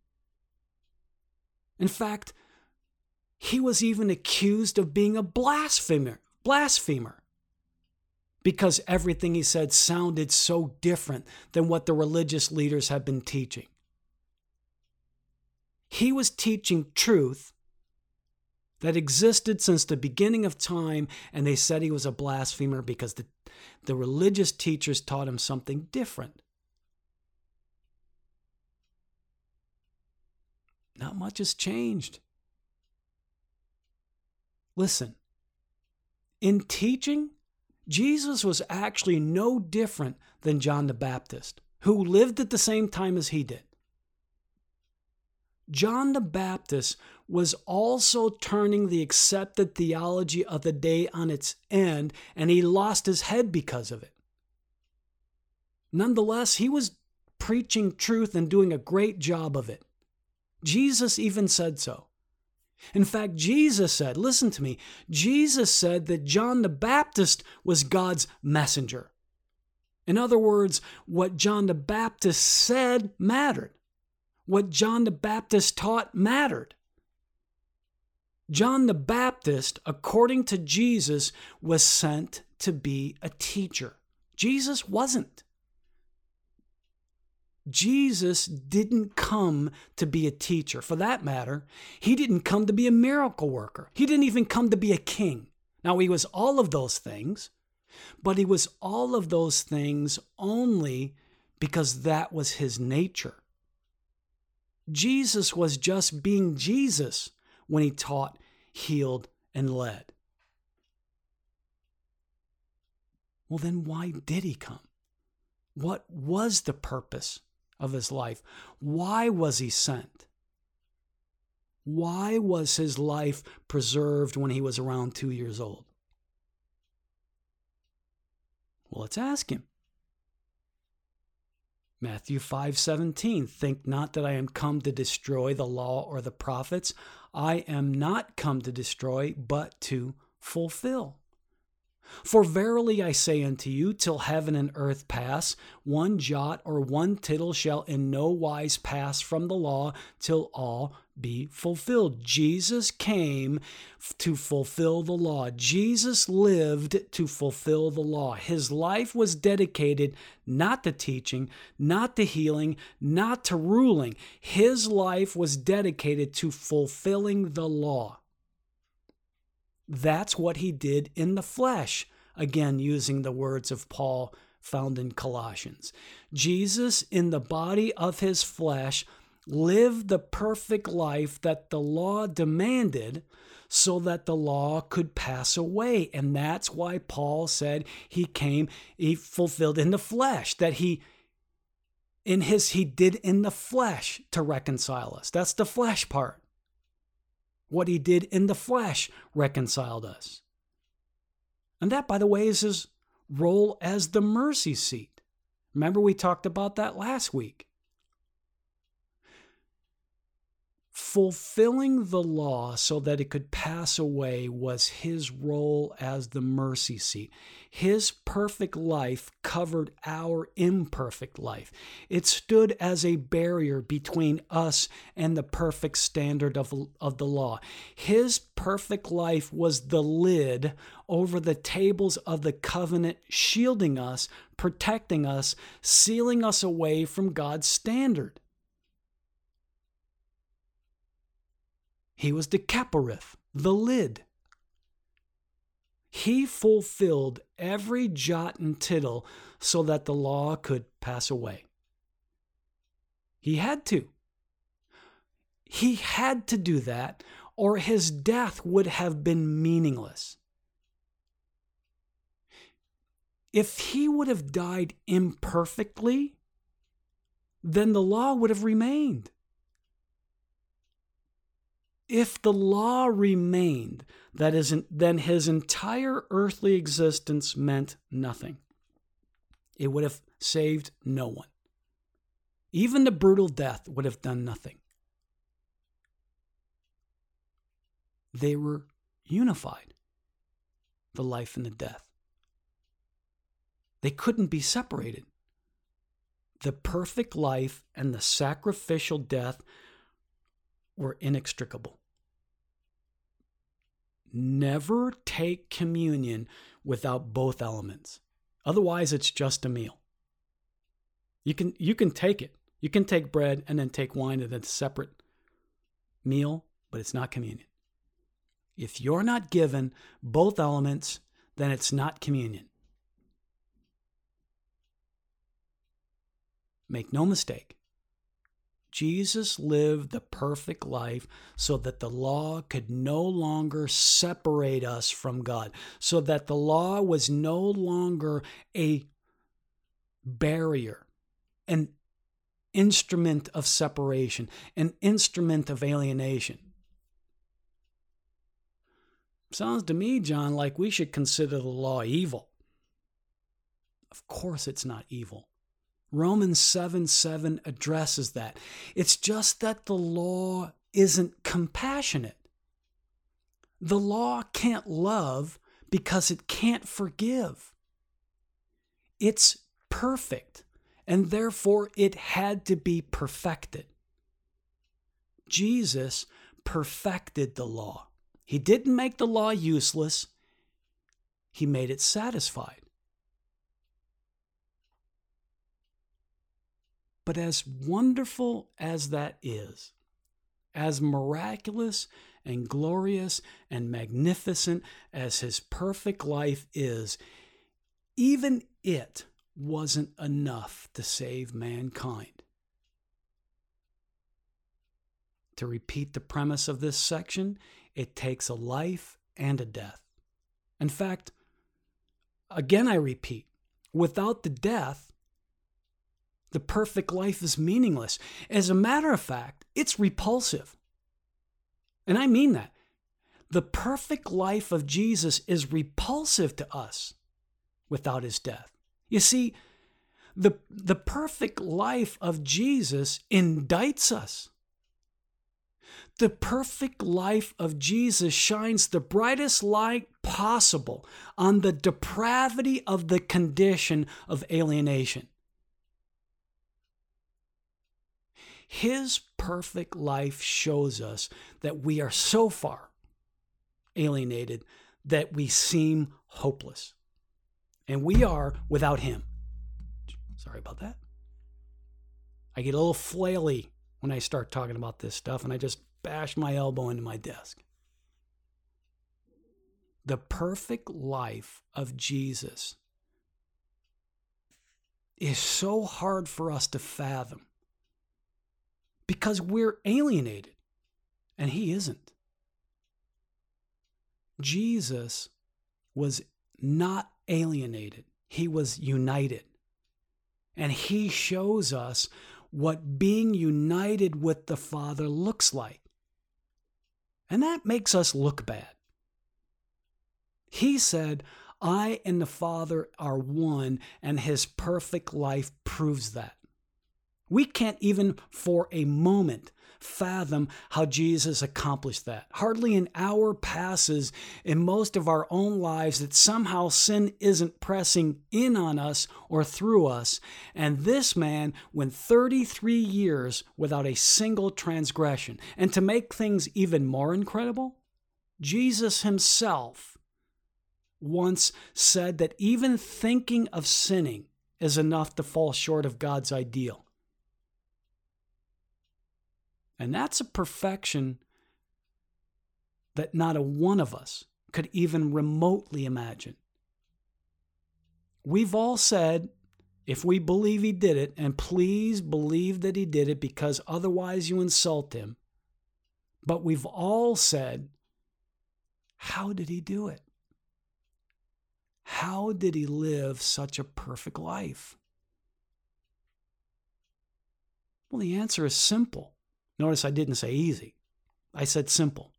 In fact, he was even accused of being a blasphemer, blasphemer because everything he said sounded so different than what the religious leaders had been teaching. He was teaching truth that existed since the beginning of time, and they said he was a blasphemer because the, the religious teachers taught him something different. Not much has changed. Listen, in teaching, Jesus was actually no different than John the Baptist, who lived at the same time as he did. John the Baptist was also turning the accepted theology of the day on its end, and he lost his head because of it. Nonetheless, he was preaching truth and doing a great job of it. Jesus even said so. In fact, Jesus said, listen to me, Jesus said that John the Baptist was God's messenger. In other words, what John the Baptist said mattered. What John the Baptist taught mattered. John the Baptist, according to Jesus, was sent to be a teacher. Jesus wasn't. Jesus didn't come to be a teacher. For that matter, he didn't come to be a miracle worker. He didn't even come to be a king. Now, he was all of those things, but he was all of those things only because that was his nature. Jesus was just being Jesus when he taught, healed, and led. Well, then why did he come? What was the purpose of his life. Why was he sent? Why was his life preserved when he was around two years old? Well, let's ask him. Matthew 5:17 Think not that I am come to destroy the law or the prophets. I am not come to destroy but to fulfill for verily I say unto you, till heaven and earth pass, one jot or one tittle shall in no wise pass from the law till all be fulfilled. Jesus came to fulfill the law. Jesus lived to fulfill the law. His life was dedicated not to teaching, not to healing, not to ruling. His life was dedicated to fulfilling the law. That's what he did in the flesh. Again, using the words of Paul found in Colossians. Jesus, in the body of his flesh, lived the perfect life that the law demanded so that the law could pass away. And that's why Paul said he came, he fulfilled in the flesh, that he in his he did in the flesh to reconcile us. That's the flesh part. What he did in the flesh reconciled us. And that, by the way, is his role as the mercy seat. Remember, we talked about that last week. Fulfilling the law so that it could pass away was his role as the mercy seat. His perfect life covered our imperfect life. It stood as a barrier between us and the perfect standard of, of the law. His perfect life was the lid over the tables of the covenant, shielding us, protecting us, sealing us away from God's standard. He was the Kaporith, the lid. He fulfilled every jot and tittle so that the law could pass away. He had to. He had to do that, or his death would have been meaningless. If he would have died imperfectly, then the law would have remained. If the law remained, that is, then his entire earthly existence meant nothing. It would have saved no one. Even the brutal death would have done nothing. They were unified, the life and the death. They couldn't be separated. The perfect life and the sacrificial death were inextricable. Never take communion without both elements. Otherwise, it's just a meal. You can you can take it. You can take bread and then take wine and then separate meal, but it's not communion. If you're not given both elements, then it's not communion. Make no mistake. Jesus lived the perfect life so that the law could no longer separate us from God, so that the law was no longer a barrier, an instrument of separation, an instrument of alienation. Sounds to me, John, like we should consider the law evil. Of course, it's not evil. Romans 7 7 addresses that. It's just that the law isn't compassionate. The law can't love because it can't forgive. It's perfect, and therefore it had to be perfected. Jesus perfected the law. He didn't make the law useless, he made it satisfied. But as wonderful as that is, as miraculous and glorious and magnificent as his perfect life is, even it wasn't enough to save mankind. To repeat the premise of this section, it takes a life and a death. In fact, again I repeat, without the death, the perfect life is meaningless. As a matter of fact, it's repulsive. And I mean that. The perfect life of Jesus is repulsive to us without his death. You see, the, the perfect life of Jesus indicts us. The perfect life of Jesus shines the brightest light possible on the depravity of the condition of alienation. His perfect life shows us that we are so far alienated that we seem hopeless. And we are without Him. Sorry about that. I get a little flaily when I start talking about this stuff, and I just bash my elbow into my desk. The perfect life of Jesus is so hard for us to fathom because we're alienated and he isn't. Jesus was not alienated, he was united. And he shows us what being united with the Father looks like. And that makes us look bad. He said, I and the Father are one, and his perfect life proves that. We can't even for a moment fathom how Jesus accomplished that. Hardly an hour passes in most of our own lives that somehow sin isn't pressing in on us or through us. And this man went 33 years without a single transgression. And to make things even more incredible, Jesus himself once said that even thinking of sinning is enough to fall short of God's ideal. And that's a perfection that not a one of us could even remotely imagine. We've all said, if we believe he did it, and please believe that he did it because otherwise you insult him, but we've all said, how did he do it? How did he live such a perfect life? Well, the answer is simple. Notice I didn't say easy. I said simple.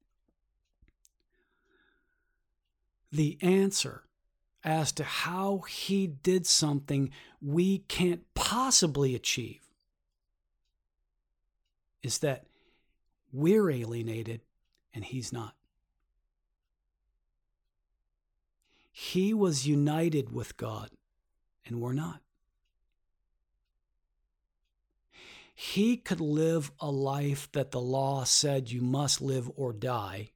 The answer as to how he did something we can't possibly achieve is that we're alienated and he's not. He was united with God and we're not. He could live a life that the law said you must live or die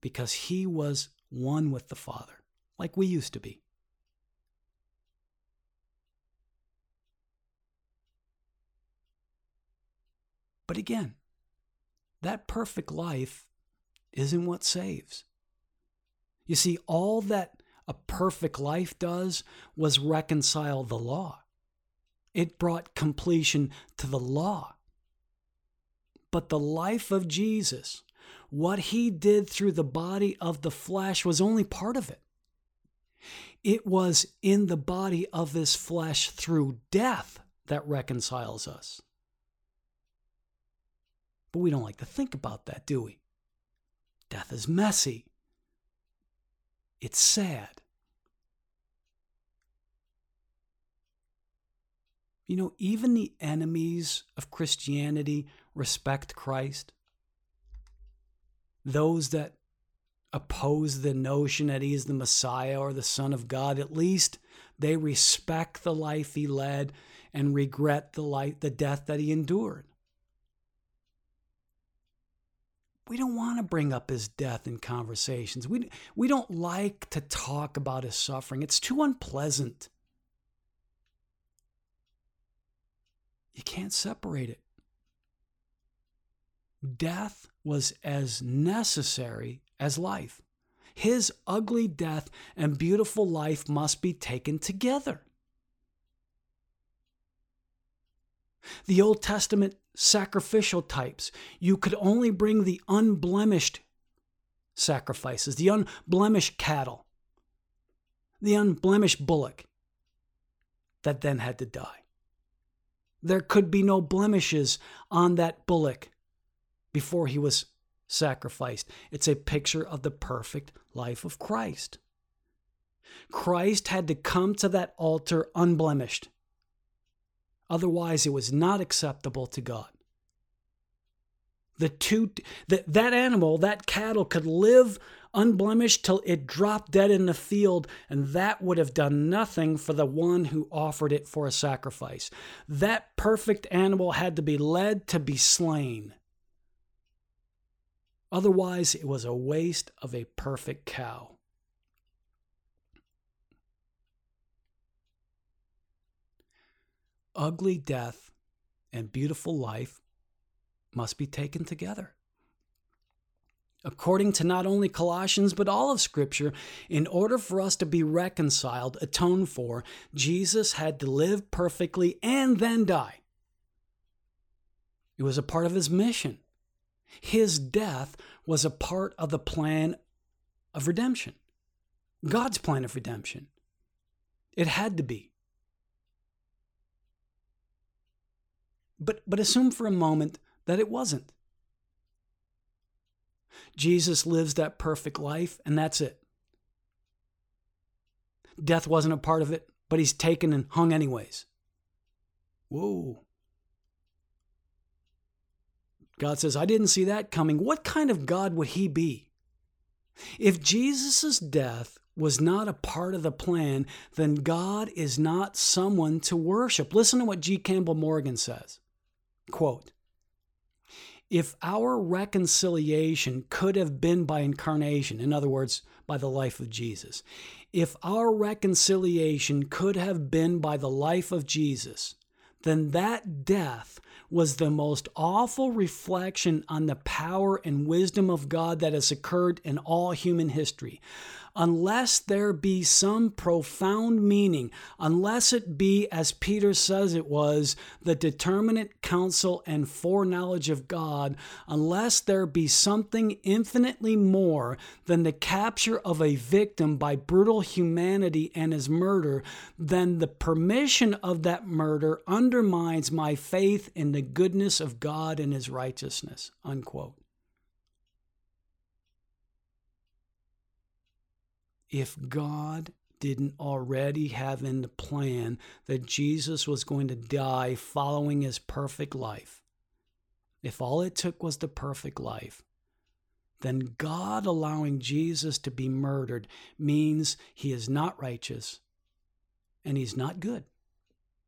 because he was one with the Father, like we used to be. But again, that perfect life isn't what saves. You see, all that a perfect life does was reconcile the law. It brought completion to the law. But the life of Jesus, what he did through the body of the flesh, was only part of it. It was in the body of this flesh through death that reconciles us. But we don't like to think about that, do we? Death is messy. It's sad. You know, even the enemies of Christianity respect Christ. Those that oppose the notion that he is the Messiah or the Son of God, at least they respect the life he led and regret the life, the death that he endured. We don't want to bring up his death in conversations. We, we don't like to talk about his suffering. It's too unpleasant. You can't separate it. Death was as necessary as life. His ugly death and beautiful life must be taken together. The Old Testament sacrificial types, you could only bring the unblemished sacrifices, the unblemished cattle, the unblemished bullock that then had to die. There could be no blemishes on that bullock before he was sacrificed. It's a picture of the perfect life of Christ. Christ had to come to that altar unblemished. Otherwise, it was not acceptable to God. The two that that animal, that cattle could live unblemished till it dropped dead in the field, and that would have done nothing for the one who offered it for a sacrifice. That perfect animal had to be led to be slain. Otherwise, it was a waste of a perfect cow. Ugly death and beautiful life must be taken together. According to not only Colossians, but all of Scripture, in order for us to be reconciled, atoned for, Jesus had to live perfectly and then die. It was a part of his mission. His death was a part of the plan of redemption, God's plan of redemption. It had to be. But, but assume for a moment that it wasn't. Jesus lives that perfect life, and that's it. Death wasn't a part of it, but he's taken and hung anyways. Whoa. God says, I didn't see that coming. What kind of God would he be? If Jesus' death was not a part of the plan, then God is not someone to worship. Listen to what G. Campbell Morgan says. Quote, if our reconciliation could have been by incarnation, in other words, by the life of Jesus, if our reconciliation could have been by the life of Jesus, then that death was the most awful reflection on the power and wisdom of God that has occurred in all human history. Unless there be some profound meaning, unless it be, as Peter says it was, the determinate counsel and foreknowledge of God, unless there be something infinitely more than the capture of a victim by brutal humanity and his murder, then the permission of that murder undermines my faith in the goodness of God and his righteousness. Unquote. If God didn't already have in the plan that Jesus was going to die following his perfect life, if all it took was the perfect life, then God allowing Jesus to be murdered means he is not righteous and he's not good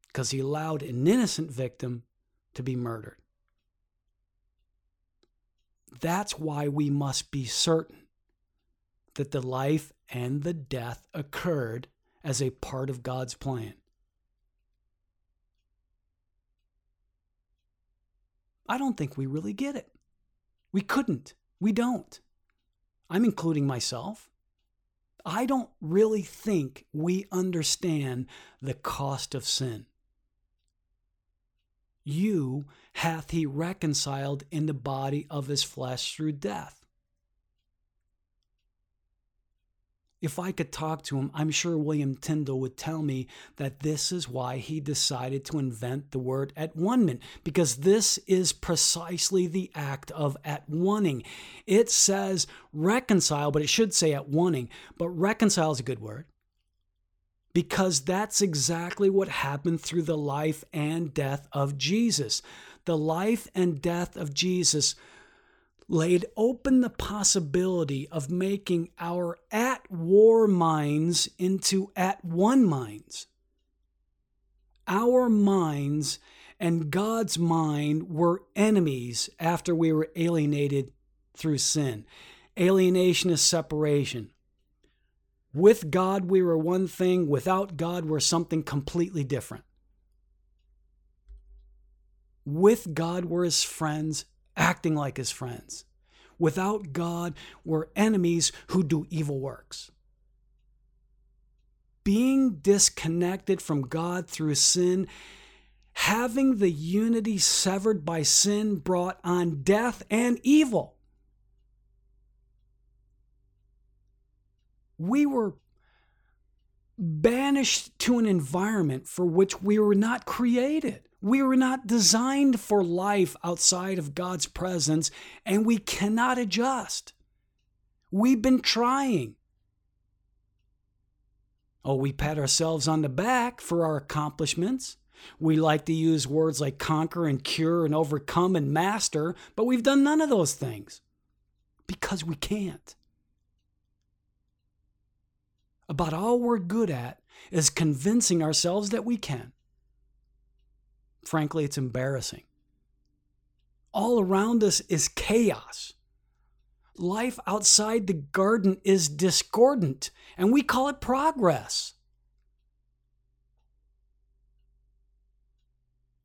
because he allowed an innocent victim to be murdered. That's why we must be certain that the life and the death occurred as a part of God's plan. I don't think we really get it. We couldn't. We don't. I'm including myself. I don't really think we understand the cost of sin. You hath he reconciled in the body of his flesh through death. If I could talk to him, I'm sure William Tyndale would tell me that this is why he decided to invent the word at one because this is precisely the act of at oneing. It says reconcile, but it should say at oneing, but reconcile is a good word because that's exactly what happened through the life and death of Jesus. The life and death of Jesus laid open the possibility of making our at war minds into at one minds. Our minds and God's mind were enemies after we were alienated through sin. Alienation is separation. With God, we were one thing. Without God, we're something completely different. With God, we're his friends acting like his friends. Without God, we're enemies who do evil works. Being disconnected from God through sin, having the unity severed by sin brought on death and evil. We were banished to an environment for which we were not created. We were not designed for life outside of God's presence, and we cannot adjust. We've been trying. Oh, we pat ourselves on the back for our accomplishments. We like to use words like conquer and cure and overcome and master, but we've done none of those things because we can't. About all we're good at is convincing ourselves that we can. Frankly, it's embarrassing. All around us is chaos. Life outside the garden is discordant, and we call it progress.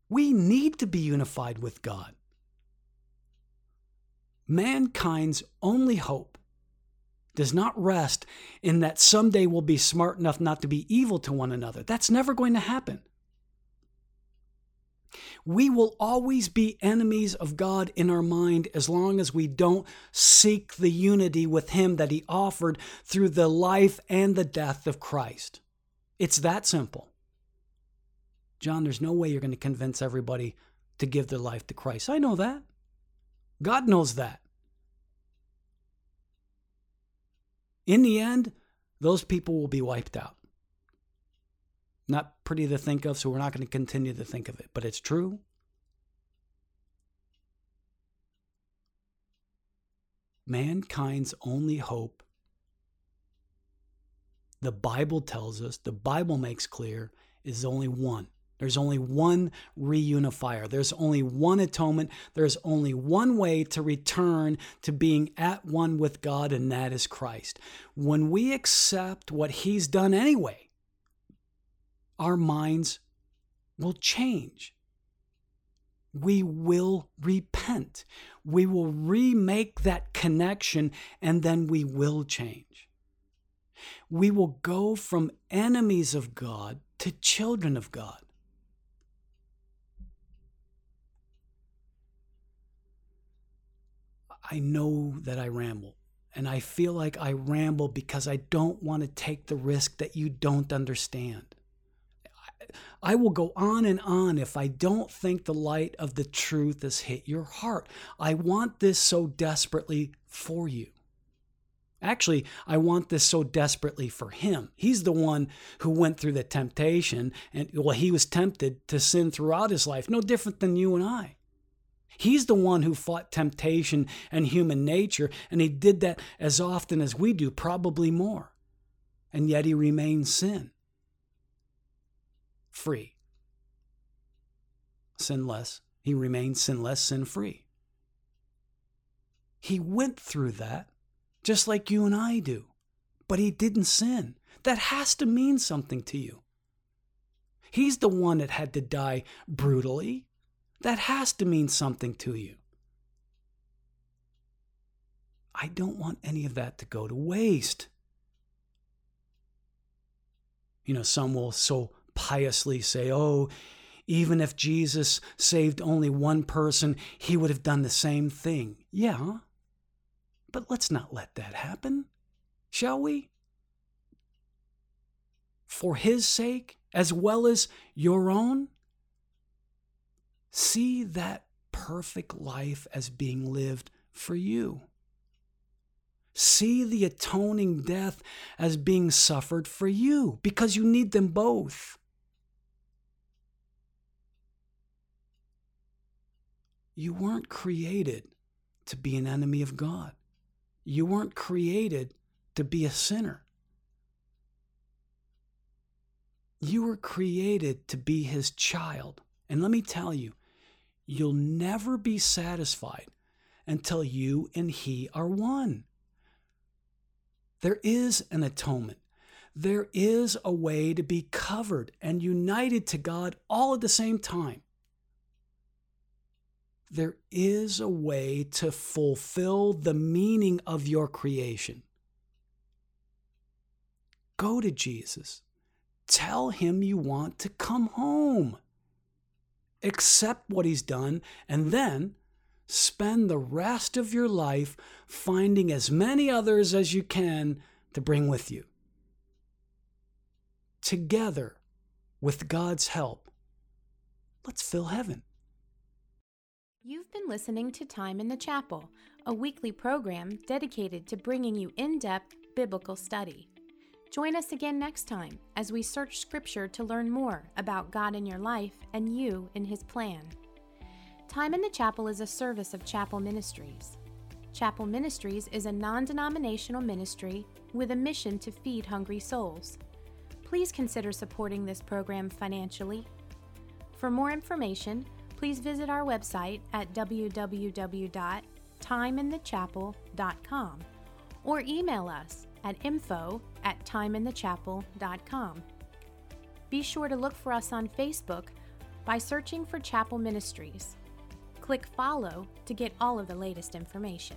We need to be unified with God. Mankind's only hope does not rest in that someday we'll be smart enough not to be evil to one another. That's never going to happen. We will always be enemies of God in our mind as long as we don't seek the unity with Him that He offered through the life and the death of Christ. It's that simple. John, there's no way you're going to convince everybody to give their life to Christ. I know that. God knows that. In the end, those people will be wiped out. Not pretty to think of, so we're not going to continue to think of it, but it's true. Mankind's only hope, the Bible tells us, the Bible makes clear, is only one. There's only one reunifier. There's only one atonement. There's only one way to return to being at one with God, and that is Christ. When we accept what He's done anyway, our minds will change. We will repent. We will remake that connection and then we will change. We will go from enemies of God to children of God. I know that I ramble, and I feel like I ramble because I don't want to take the risk that you don't understand. I will go on and on if I don't think the light of the truth has hit your heart. I want this so desperately for you. Actually, I want this so desperately for him. He's the one who went through the temptation, and well, he was tempted to sin throughout his life, no different than you and I. He's the one who fought temptation and human nature, and he did that as often as we do, probably more. And yet he remained sin free. Sinless. He remained sinless, sin free. He went through that just like you and I do, but he didn't sin. That has to mean something to you. He's the one that had to die brutally. That has to mean something to you. I don't want any of that to go to waste. You know, some will so piously say, oh, even if Jesus saved only one person, he would have done the same thing. Yeah, but let's not let that happen, shall we? For his sake, as well as your own, see that perfect life as being lived for you. See the atoning death as being suffered for you because you need them both. You weren't created to be an enemy of God. You weren't created to be a sinner. You were created to be his child. And let me tell you, you'll never be satisfied until you and he are one. There is an atonement. There is a way to be covered and united to God all at the same time there is a way to fulfill the meaning of your creation. Go to Jesus. Tell him you want to come home. Accept what he's done, and then spend the rest of your life finding as many others as you can to bring with you. Together, with God's help, let's fill heaven. You've been listening to Time in the Chapel, a weekly program dedicated to bringing you in depth biblical study. Join us again next time as we search Scripture to learn more about God in your life and you in His plan. Time in the Chapel is a service of Chapel Ministries. Chapel Ministries is a non denominational ministry with a mission to feed hungry souls. Please consider supporting this program financially. For more information, please visit our website at www.timeinthechapel.com or email us at info at timeinthechapel.com. Be sure to look for us on Facebook by searching for Chapel Ministries. Click follow to get all of the latest information.